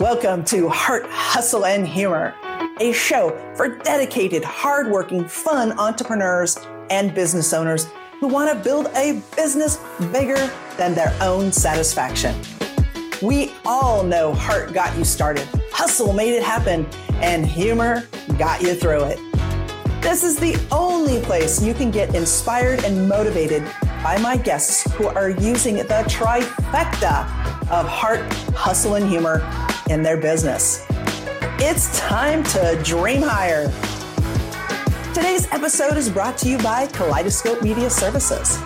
Welcome to Heart, Hustle, and Humor, a show for dedicated, hardworking, fun entrepreneurs and business owners who want to build a business bigger than their own satisfaction. We all know heart got you started, hustle made it happen, and humor got you through it. This is the only place you can get inspired and motivated by my guests who are using the trifecta of heart, hustle, and humor in their business. It's time to dream higher. Today's episode is brought to you by Kaleidoscope Media Services.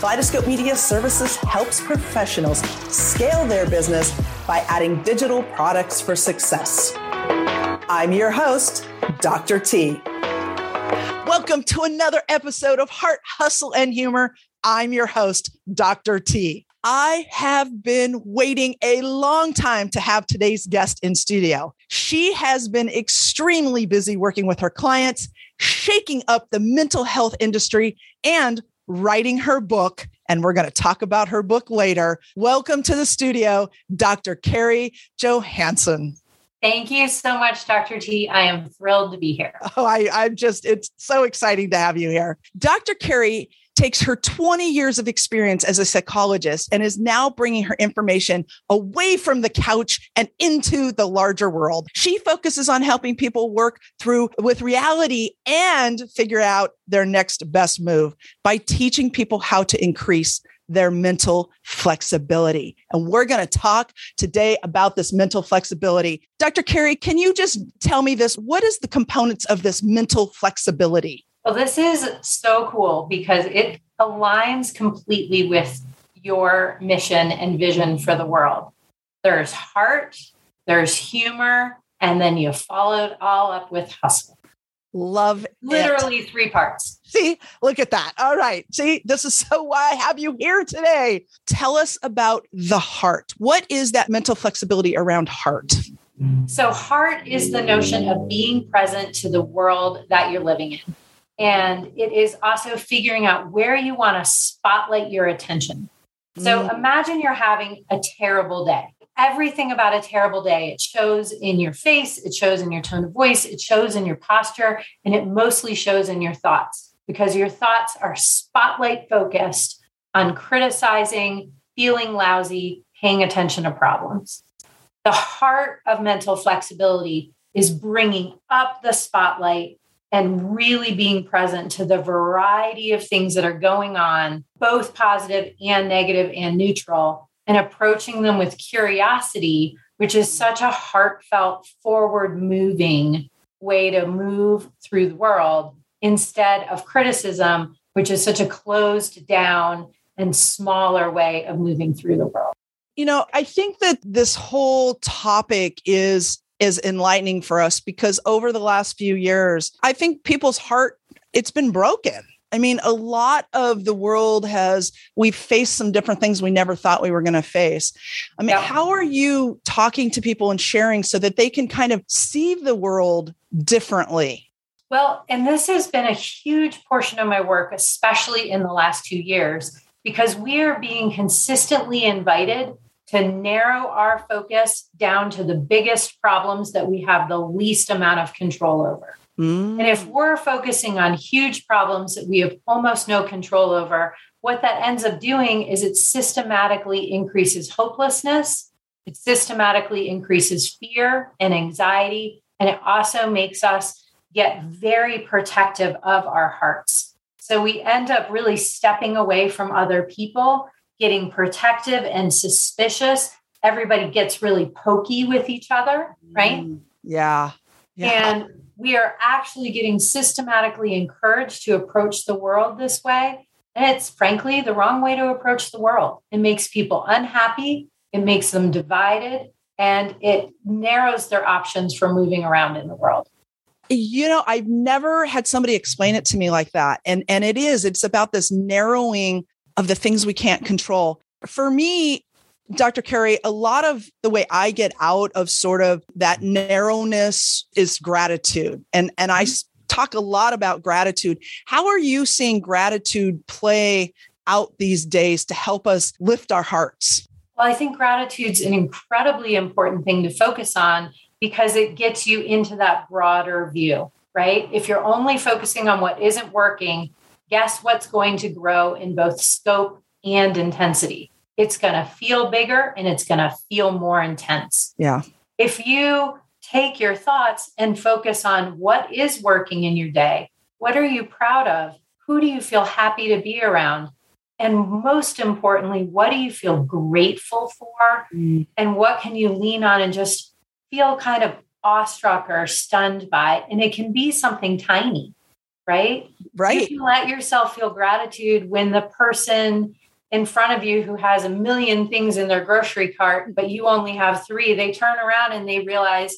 Kaleidoscope Media Services helps professionals scale their business by adding digital products for success. I'm your host, Dr. T. Welcome to another episode of Heart, Hustle, and Humor. I'm your host, Dr. T. I have been waiting a long time to have today's guest in studio. She has been extremely busy working with her clients, shaking up the mental health industry, and writing her book. And we're going to talk about her book later. Welcome to the studio, Dr. Carrie Johansson. Thank you so much, Dr. T. I am thrilled to be here. Oh, I, I'm just, it's so exciting to have you here. Dr. Carrie takes her 20 years of experience as a psychologist and is now bringing her information away from the couch and into the larger world. She focuses on helping people work through with reality and figure out their next best move by teaching people how to increase their mental flexibility. And we're going to talk today about this mental flexibility. Dr. Carrie, can you just tell me this? What is the components of this mental flexibility? Well, this is so cool because it aligns completely with your mission and vision for the world. There's heart, there's humor, and then you follow it all up with hustle. Love literally it. three parts. See, look at that. All right. See, this is so why I have you here today. Tell us about the heart. What is that mental flexibility around heart? So, heart is the notion of being present to the world that you're living in. And it is also figuring out where you want to spotlight your attention. So mm. imagine you're having a terrible day. Everything about a terrible day, it shows in your face, it shows in your tone of voice, it shows in your posture, and it mostly shows in your thoughts because your thoughts are spotlight focused on criticizing, feeling lousy, paying attention to problems. The heart of mental flexibility is bringing up the spotlight and really being present to the variety of things that are going on, both positive and negative and neutral, and approaching them with curiosity, which is such a heartfelt, forward moving way to move through the world instead of criticism, which is such a closed down and smaller way of moving through the world. You know, I think that this whole topic is is enlightening for us because over the last few years, I think people's heart it's been broken. I mean, a lot of the world has, we've faced some different things we never thought we were going to face. I mean, yeah. how are you talking to people and sharing so that they can kind of see the world differently? Well, and this has been a huge portion of my work, especially in the last two years, because we are being consistently invited to narrow our focus down to the biggest problems that we have the least amount of control over. Mm. And if we're focusing on huge problems that we have almost no control over, what that ends up doing is it systematically increases hopelessness, it systematically increases fear and anxiety, and it also makes us get very protective of our hearts. So we end up really stepping away from other people getting protective and suspicious. Everybody gets really pokey with each other, right? Mm, yeah. yeah. And we are actually getting systematically encouraged to approach the world this way. And it's frankly the wrong way to approach the world. It makes people unhappy, it makes them divided, and it narrows their options for moving around in the world you know i've never had somebody explain it to me like that and and it is it's about this narrowing of the things we can't control. For me, Dr. Carrie, a lot of the way I get out of sort of that narrowness is gratitude. And and I mm-hmm. talk a lot about gratitude. How are you seeing gratitude play out these days to help us lift our hearts? Well, I think gratitude's an incredibly important thing to focus on because it gets you into that broader view, right? If you're only focusing on what isn't working, guess what's going to grow in both scope and intensity? It's going to feel bigger and it's going to feel more intense. Yeah. If you take your thoughts and focus on what is working in your day, what are you proud of? Who do you feel happy to be around? And most importantly, what do you feel grateful for? Mm. And what can you lean on and just feel kind of awestruck or stunned by? And it can be something tiny, right? Right. You can let yourself feel gratitude when the person in front of you who has a million things in their grocery cart, but you only have three, they turn around and they realize,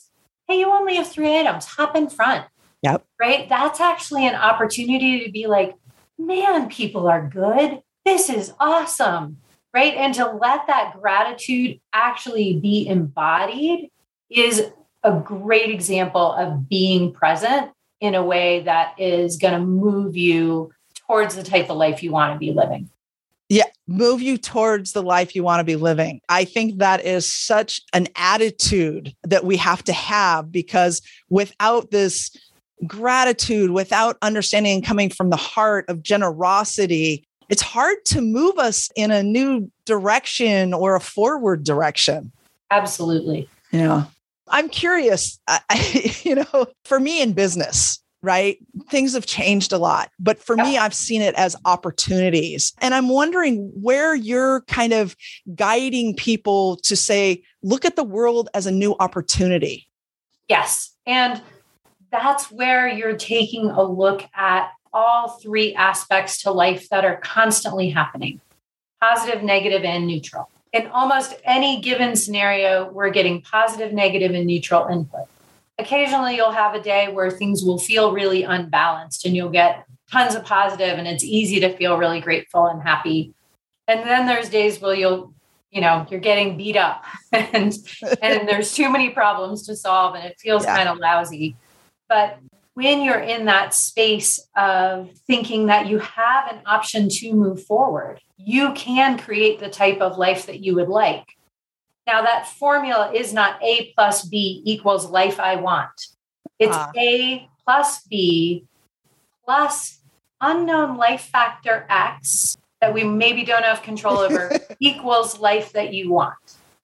hey, you only have three items, hop in front. Yep. Right. That's actually an opportunity to be like, man, people are good. This is awesome. Right. And to let that gratitude actually be embodied is a great example of being present in a way that is going to move you towards the type of life you want to be living. Yeah, move you towards the life you want to be living. I think that is such an attitude that we have to have because without this gratitude, without understanding and coming from the heart of generosity, it's hard to move us in a new direction or a forward direction. Absolutely. Yeah. I'm curious, I, you know, for me in business, right? Things have changed a lot. But for me, I've seen it as opportunities. And I'm wondering where you're kind of guiding people to say, look at the world as a new opportunity. Yes. And that's where you're taking a look at all three aspects to life that are constantly happening positive, negative, and neutral. In almost any given scenario, we're getting positive, negative, and neutral input. Occasionally, you'll have a day where things will feel really unbalanced and you'll get tons of positive and it's easy to feel really grateful and happy. And then there's days where you'll, you know, you're getting beat up and and there's too many problems to solve and it feels yeah. kind of lousy. But when you're in that space of thinking that you have an option to move forward, you can create the type of life that you would like. Now, that formula is not A plus B equals life I want. It's uh. A plus B plus unknown life factor X that we maybe don't have control over equals life that you want.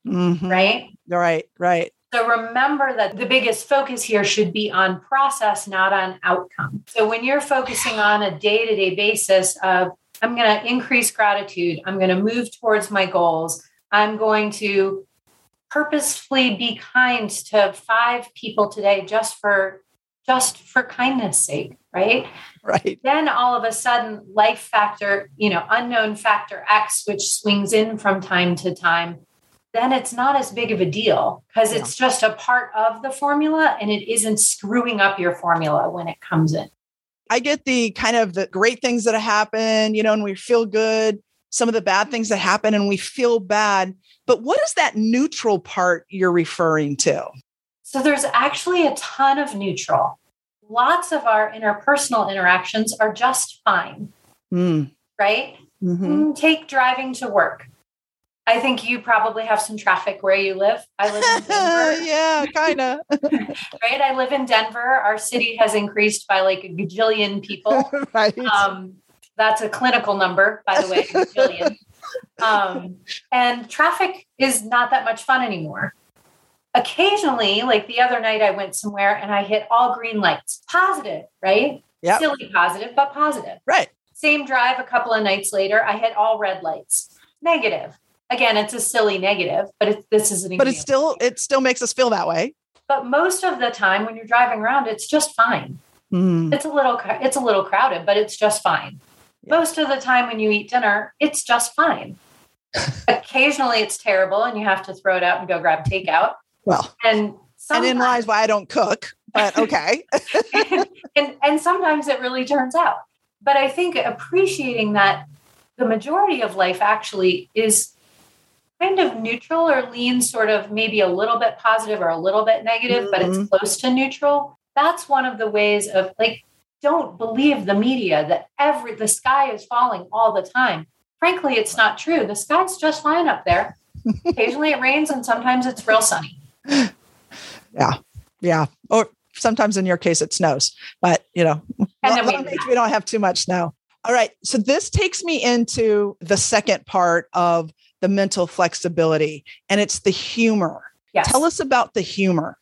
Mm-hmm. Right? Right, right. So remember that the biggest focus here should be on process, not on outcome. So when you're focusing on a day to day basis of, I'm going to increase gratitude, I'm going to move towards my goals, I'm going to purposefully be kind to five people today just for just for kindness sake right right then all of a sudden life factor you know unknown factor x which swings in from time to time then it's not as big of a deal because it's just a part of the formula and it isn't screwing up your formula when it comes in. I get the kind of the great things that happen, you know, and we feel good, some of the bad things that happen and we feel bad. But what is that neutral part you're referring to? So there's actually a ton of neutral. Lots of our interpersonal interactions are just fine. Mm. Right? Mm-hmm. Take driving to work I think you probably have some traffic where you live. I live in Denver. yeah, kind of. right? I live in Denver. Our city has increased by like a gajillion people. right. Um, that's a clinical number, by the way, gajillion. um, and traffic is not that much fun anymore. Occasionally, like the other night, I went somewhere and I hit all green lights. Positive, right? Yeah. Silly positive, but positive. Right. Same drive a couple of nights later, I hit all red lights. Negative again, it's a silly negative, but it, this is an but it still it still makes us feel that way. But most of the time, when you're driving around, it's just fine. Mm. It's a little it's a little crowded, but it's just fine. Yeah. Most of the time, when you eat dinner, it's just fine. Occasionally, it's terrible, and you have to throw it out and go grab takeout. Well, and and in lies why I don't cook, but okay. and, and and sometimes it really turns out. But I think appreciating that the majority of life actually is kind of neutral or lean sort of maybe a little bit positive or a little bit negative, mm-hmm. but it's mm-hmm. close to neutral. That's one of the ways of like, don't believe the media that every the sky is falling all the time. Frankly, it's not true. The sky's just fine up there. Occasionally it rains and sometimes it's real sunny. Yeah. Yeah. Or sometimes in your case it snows, but you know, And then we- we don't have too much snow. All right. So this takes me into the second part of the mental flexibility, and it's the humor. Yes. Tell us about the humor.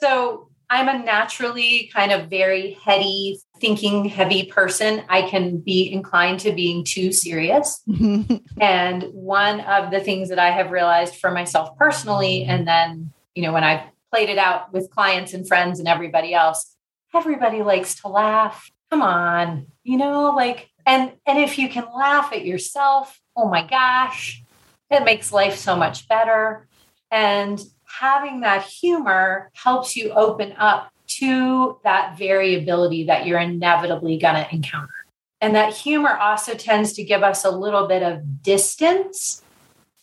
So I'm a naturally kind of very heady, thinking heavy person. I can be inclined to being too serious. And one of the things that I have realized for myself personally, and then, you know, when I've played it out with clients and friends and everybody else, everybody likes to laugh. Come on, you know, like, and and if you can laugh at yourself, oh my gosh, it makes life so much better. And having that humor helps you open up to that variability that you're inevitably going to encounter. And that humor also tends to give us a little bit of distance.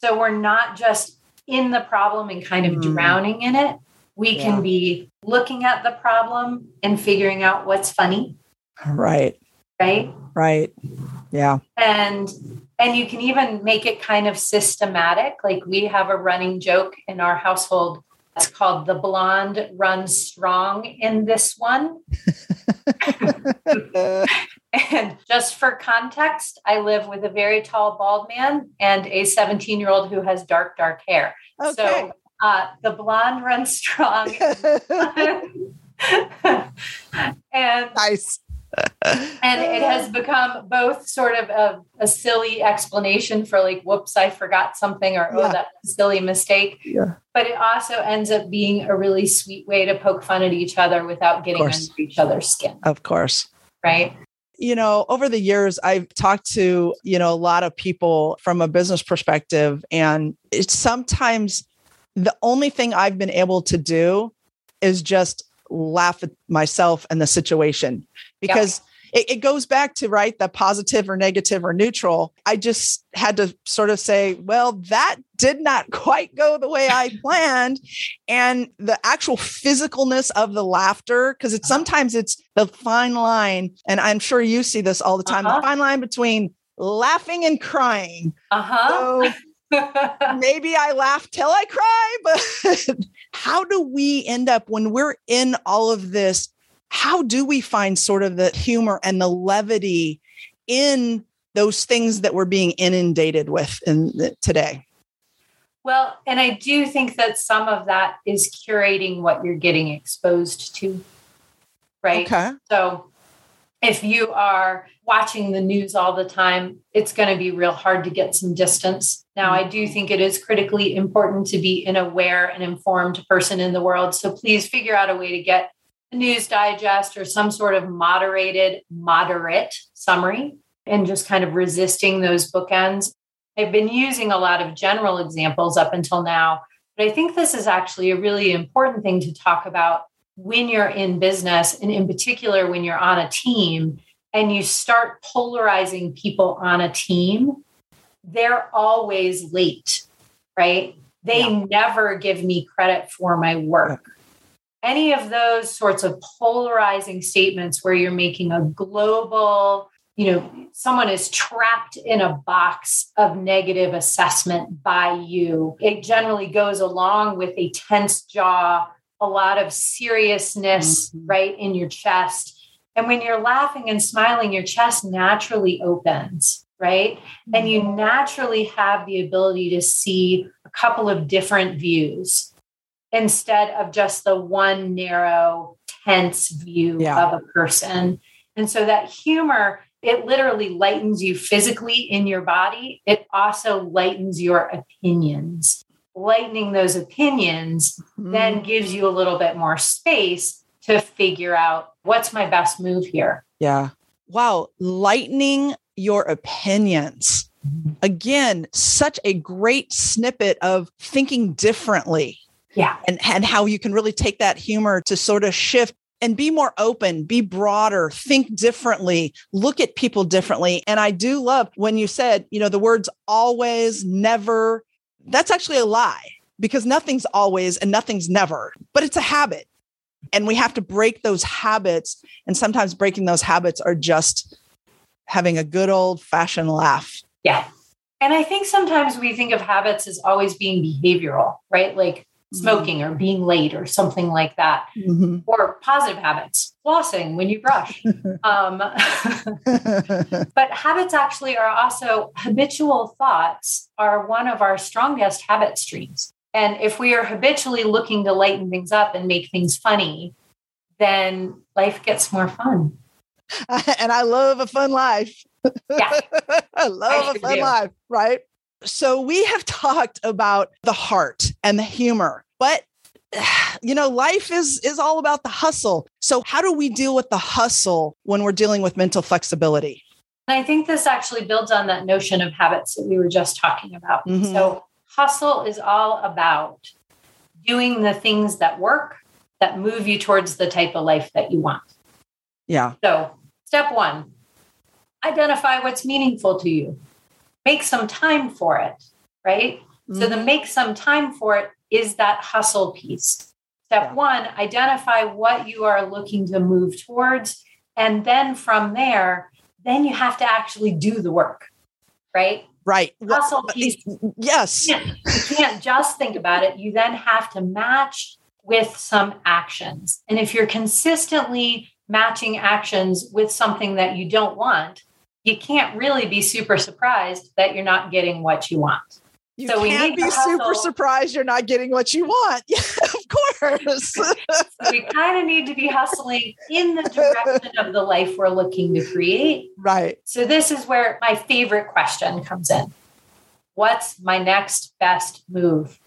So we're not just in the problem and kind of Mm. drowning in it. We Yeah. can be looking at the problem and figuring out what's funny, right. right? Right. Yeah. and and you can even make it kind of systematic like we have a running joke in our household it's called the blonde runs strong in this one and just for context i live with a very tall bald man and a 17 year old who has dark dark hair Okay. so uh, the blonde runs strong and nice. And it has become both sort of a, a silly explanation for like whoops i forgot something or oh that's a silly mistake. Yeah. but it also ends up being a really sweet way to poke fun at each other without getting under each other's skin. Of course. right? You know over the years i've talked to you know a lot of people from a business perspective and it's sometimes the only thing i've been able to do is just laugh at myself and the situation because it, it goes back to right the positive or negative or neutral. I just had to sort of say well that did not quite go the way i planned. And the actual physicalness of the laughter because it's sometimes it's the fine line and i'm sure you see this all the time Uh-huh. the fine line between laughing and crying. Uh-huh. So maybe i laugh till i cry but how do we end up when we're in all of this how do we find sort of the humor and the levity in those things that we're being inundated with in the, today well and i do think that some of that is curating what you're getting exposed to right okay So if you are watching the news all the time, it's going to be real hard to get some distance. Now, I do think it is critically important to be an aware and informed person in the world. So please figure out a way to get news digest or some sort of moderated, moderate summary and just kind of resisting those bookends. I've been using a lot of general examples up until now, but I think this is actually a really important thing to talk about when you're in business and in particular when you're on a team and you start polarizing people on a team they're always late right they Yeah. never give me credit for my work any of those sorts of polarizing statements where you're making a global you know someone is trapped in a box of negative assessment by you it generally goes along with a tense jaw a lot of seriousness Mhm. right in your chest. And when you're laughing and smiling, your chest naturally opens, right? And you naturally have the ability to see a couple of different views instead of just the one narrow, tense view Yeah. of a person. And so that humor, it literally lightens you physically in your body. It also lightens your opinions. Lightening those opinions Mm-hmm. then gives you a little bit more space to figure out what's my best move here. Yeah. Wow. Lightening your opinions. Again, such a great snippet of thinking differently Yeah. and, and how you can really take that humor to sort of shift and be more open, be broader, think differently, look at people differently. And I do love when you said, you know, the words always, never, that's actually a lie because nothing's always and nothing's never, but it's a habit. And we have to break those habits. And sometimes breaking those habits are just having a good old fashioned laugh. Yeah. And I think sometimes we think of habits as always being behavioral, right? Like. Smoking mm-hmm. or being late or something like that, mm-hmm. or positive habits, flossing when you brush. um, but habits actually are also habitual thoughts, are one of our strongest habit streams. And if we are habitually looking to lighten things up and make things funny, then life gets more fun. and I love a fun life. Yeah. I love I a fun do. life, right? So we have talked about the heart and the humor, but you know, life is is all about the hustle. So how do we deal with the hustle when we're dealing with mental flexibility? And I think this actually builds on that notion of habits that we were just talking about. Mm-hmm. So hustle is all about doing the things that work that move you towards the type of life that you want. Yeah. So, step 1, identify what's meaningful to you. Make some time for it, right? Mm-hmm. So, the mm-hmm. make some time for it is that hustle piece. Step yeah. 1, identify what you are looking to move towards and then from there, then you have to actually do the work, right? Right. Hustle piece. Yes. You can't, you can't just think about it. You then have to match with some actions. And if you're consistently matching actions with something that you don't want, you can't really be super surprised that you're not getting what you want. You so can't be super surprised you're not getting what you want. Yeah, of course. so we kind of need to be hustling in the direction of the life we're looking to create. Right. So this is where my favorite question comes in. What's my next best move?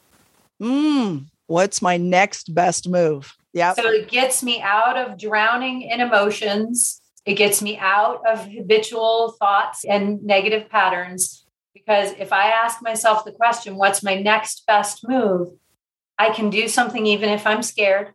Mm, what's my next best move? Yeah. So it gets me out of drowning in emotions. It gets me out of habitual thoughts and negative patterns. Because if I ask myself the question, what's my next best move? I can do something even if I'm scared.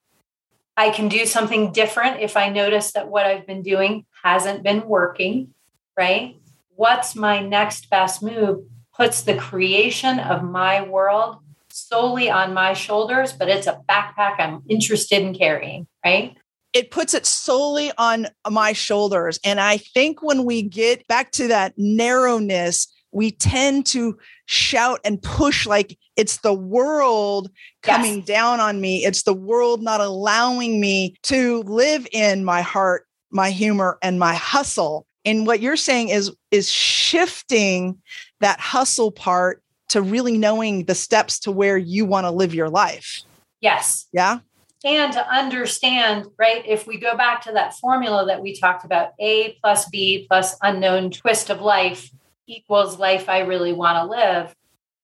I can do something different if I notice that what I've been doing hasn't been working, right? What's my next best move puts the creation of my world solely on my shoulders, but it's a backpack I'm interested in carrying, right? It puts it solely on my shoulders. And I think when we get back to that narrowness, we tend to shout and push like it's the world coming yes. down on me. It's the world not allowing me to live in my heart, my humor, and my hustle. And what you're saying is is shifting that hustle part to really knowing the steps to where you want to live your life. Yes. Yeah. And to understand, right, if we go back to that formula that we talked about, A plus B plus unknown twist of life equals life I really want to live,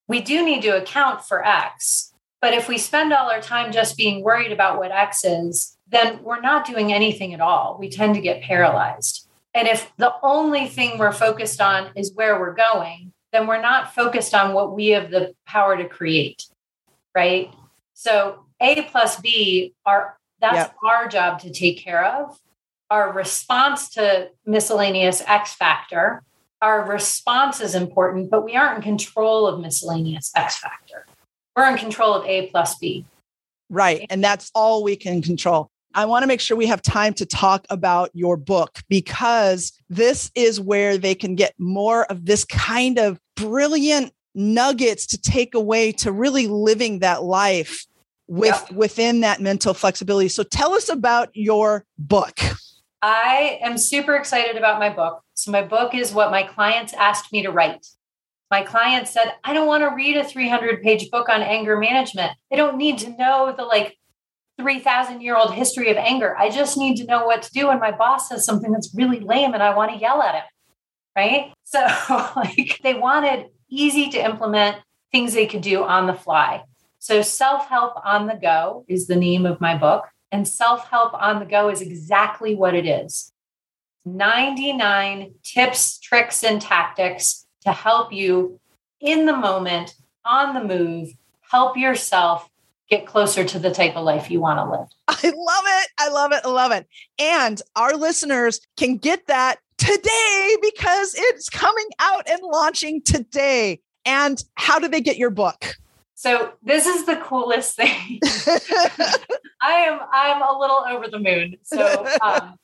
we do need to account for X. But if we spend all our time just being worried about what X is, then we're not doing anything at all. We tend to get paralyzed. And if the only thing we're focused on is where we're going, then we're not focused on what we have the power to create, right? So A plus B are that's yep. our job to take care of. Our response to miscellaneous X factor, our response is important, but we aren't in control of miscellaneous X factor. We're in control of A plus B. Right. And that's all we can control. I want to make sure we have time to talk about your book because this is where they can get more of this kind of brilliant nuggets to take away to really living that life with yep. within that mental flexibility. So tell us about your book. I am super excited about my book. So my book is what my clients asked me to write. My client said, I don't want to read a 300 page book on anger management. I don't need to know the like 3,000 year old history of anger. I just need to know what to do when my boss says something that's really lame and I want to yell at him. Right. So, like, they wanted easy to implement things they could do on the fly. So, Self Help on the Go is the name of my book. And Self Help on the Go is exactly what it is 99 tips, tricks, and tactics to help you in the moment, on the move, help yourself get closer to the type of life you want to live. I love it. I love it. I love it. And our listeners can get that today because it's coming out and launching today. And how do they get your book? So, this is the coolest thing. I am I'm a little over the moon. So um,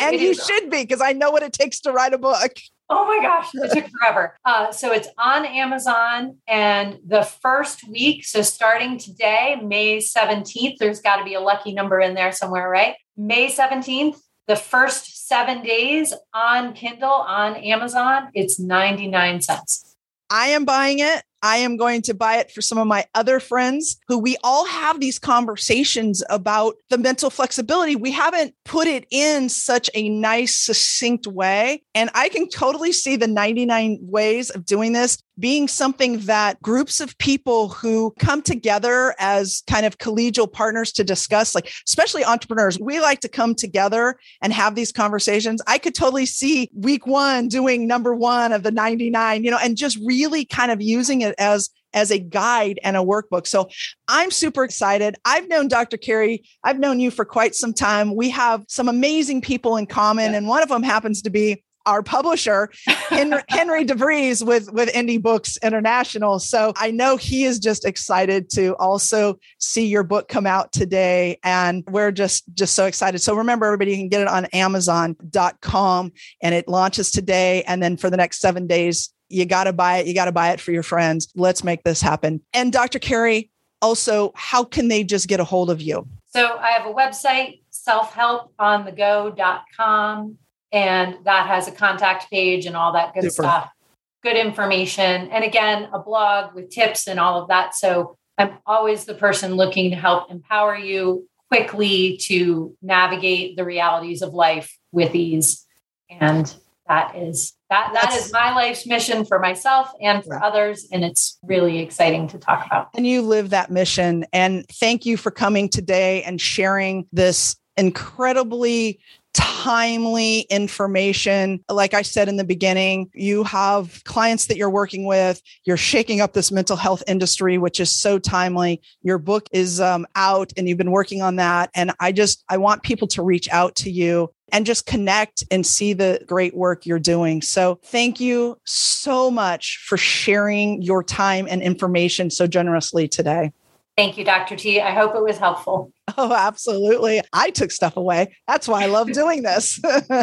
and you is, should be because I know what it takes to write a book. Oh my gosh, it took forever. Uh, so it's on Amazon, and the first week, so starting today, May 17th, there's got to be a lucky number in there somewhere, right? May 17th, the first seven days on Kindle on Amazon, it's 99 cents. I am buying it. I am going to buy it for some of my other friends who we all have these conversations about the mental flexibility. We haven't put it in such a nice, succinct way. And I can totally see the 99 ways of doing this being something that groups of people who come together as kind of collegial partners to discuss, like especially entrepreneurs, we like to come together and have these conversations. I could totally see week one doing number one of the 99, you know, and just really kind of using it as as a guide and a workbook. So I'm super excited. I've known Dr. Carrie, I've known you for quite some time. We have some amazing people in common, yeah. and one of them happens to be our publisher, Henry, Henry DeVries with, with Indie Books International. So I know he is just excited to also see your book come out today. And we're just, just so excited. So remember, everybody, you can get it on Amazon.com and it launches today. And then for the next seven days, you got to buy it. You got to buy it for your friends. Let's make this happen. And Dr. Carrie, also, how can they just get a hold of you? So I have a website, selfhelponthego.com and that has a contact page and all that good stuff. Good information. And again a blog with tips and all of that. So i'm always the person looking to help empower you quickly to navigate the realities of life with ease. And that is that that That's, is my life's mission for myself and for others. And it's really exciting to talk about. And you live that mission. And thank you for coming today and sharing this incredibly timely information. Like I said in the beginning, you have clients that you're working with, you're shaking up this mental health industry, which is so timely. Your book is um, out and you've been working on that. And I just, I want people to reach out to you and just connect and see the great work you're doing. So thank you so much for sharing your time and information so generously today. Thank you, Dr. T. I hope it was helpful. Oh, absolutely. I took stuff away. That's why I love doing this.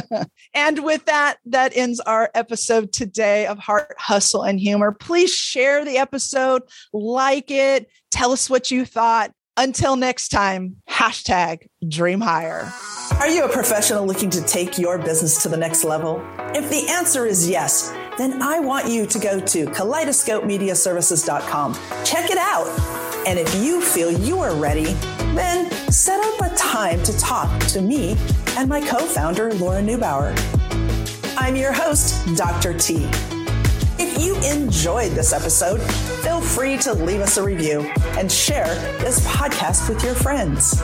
and with that, that ends our episode today of Heart, Hustle, and Humor. Please share the episode, like it, tell us what you thought. Until next time, hashtag dream higher. Are you a professional looking to take your business to the next level? If the answer is yes, then I want you to go to kaleidoscopemediaservices.com. Check it out. And if you feel you are ready, then set up a time to talk to me and my co founder, Laura Neubauer. I'm your host, Dr. T. If you enjoyed this episode, feel free to leave us a review and share this podcast with your friends.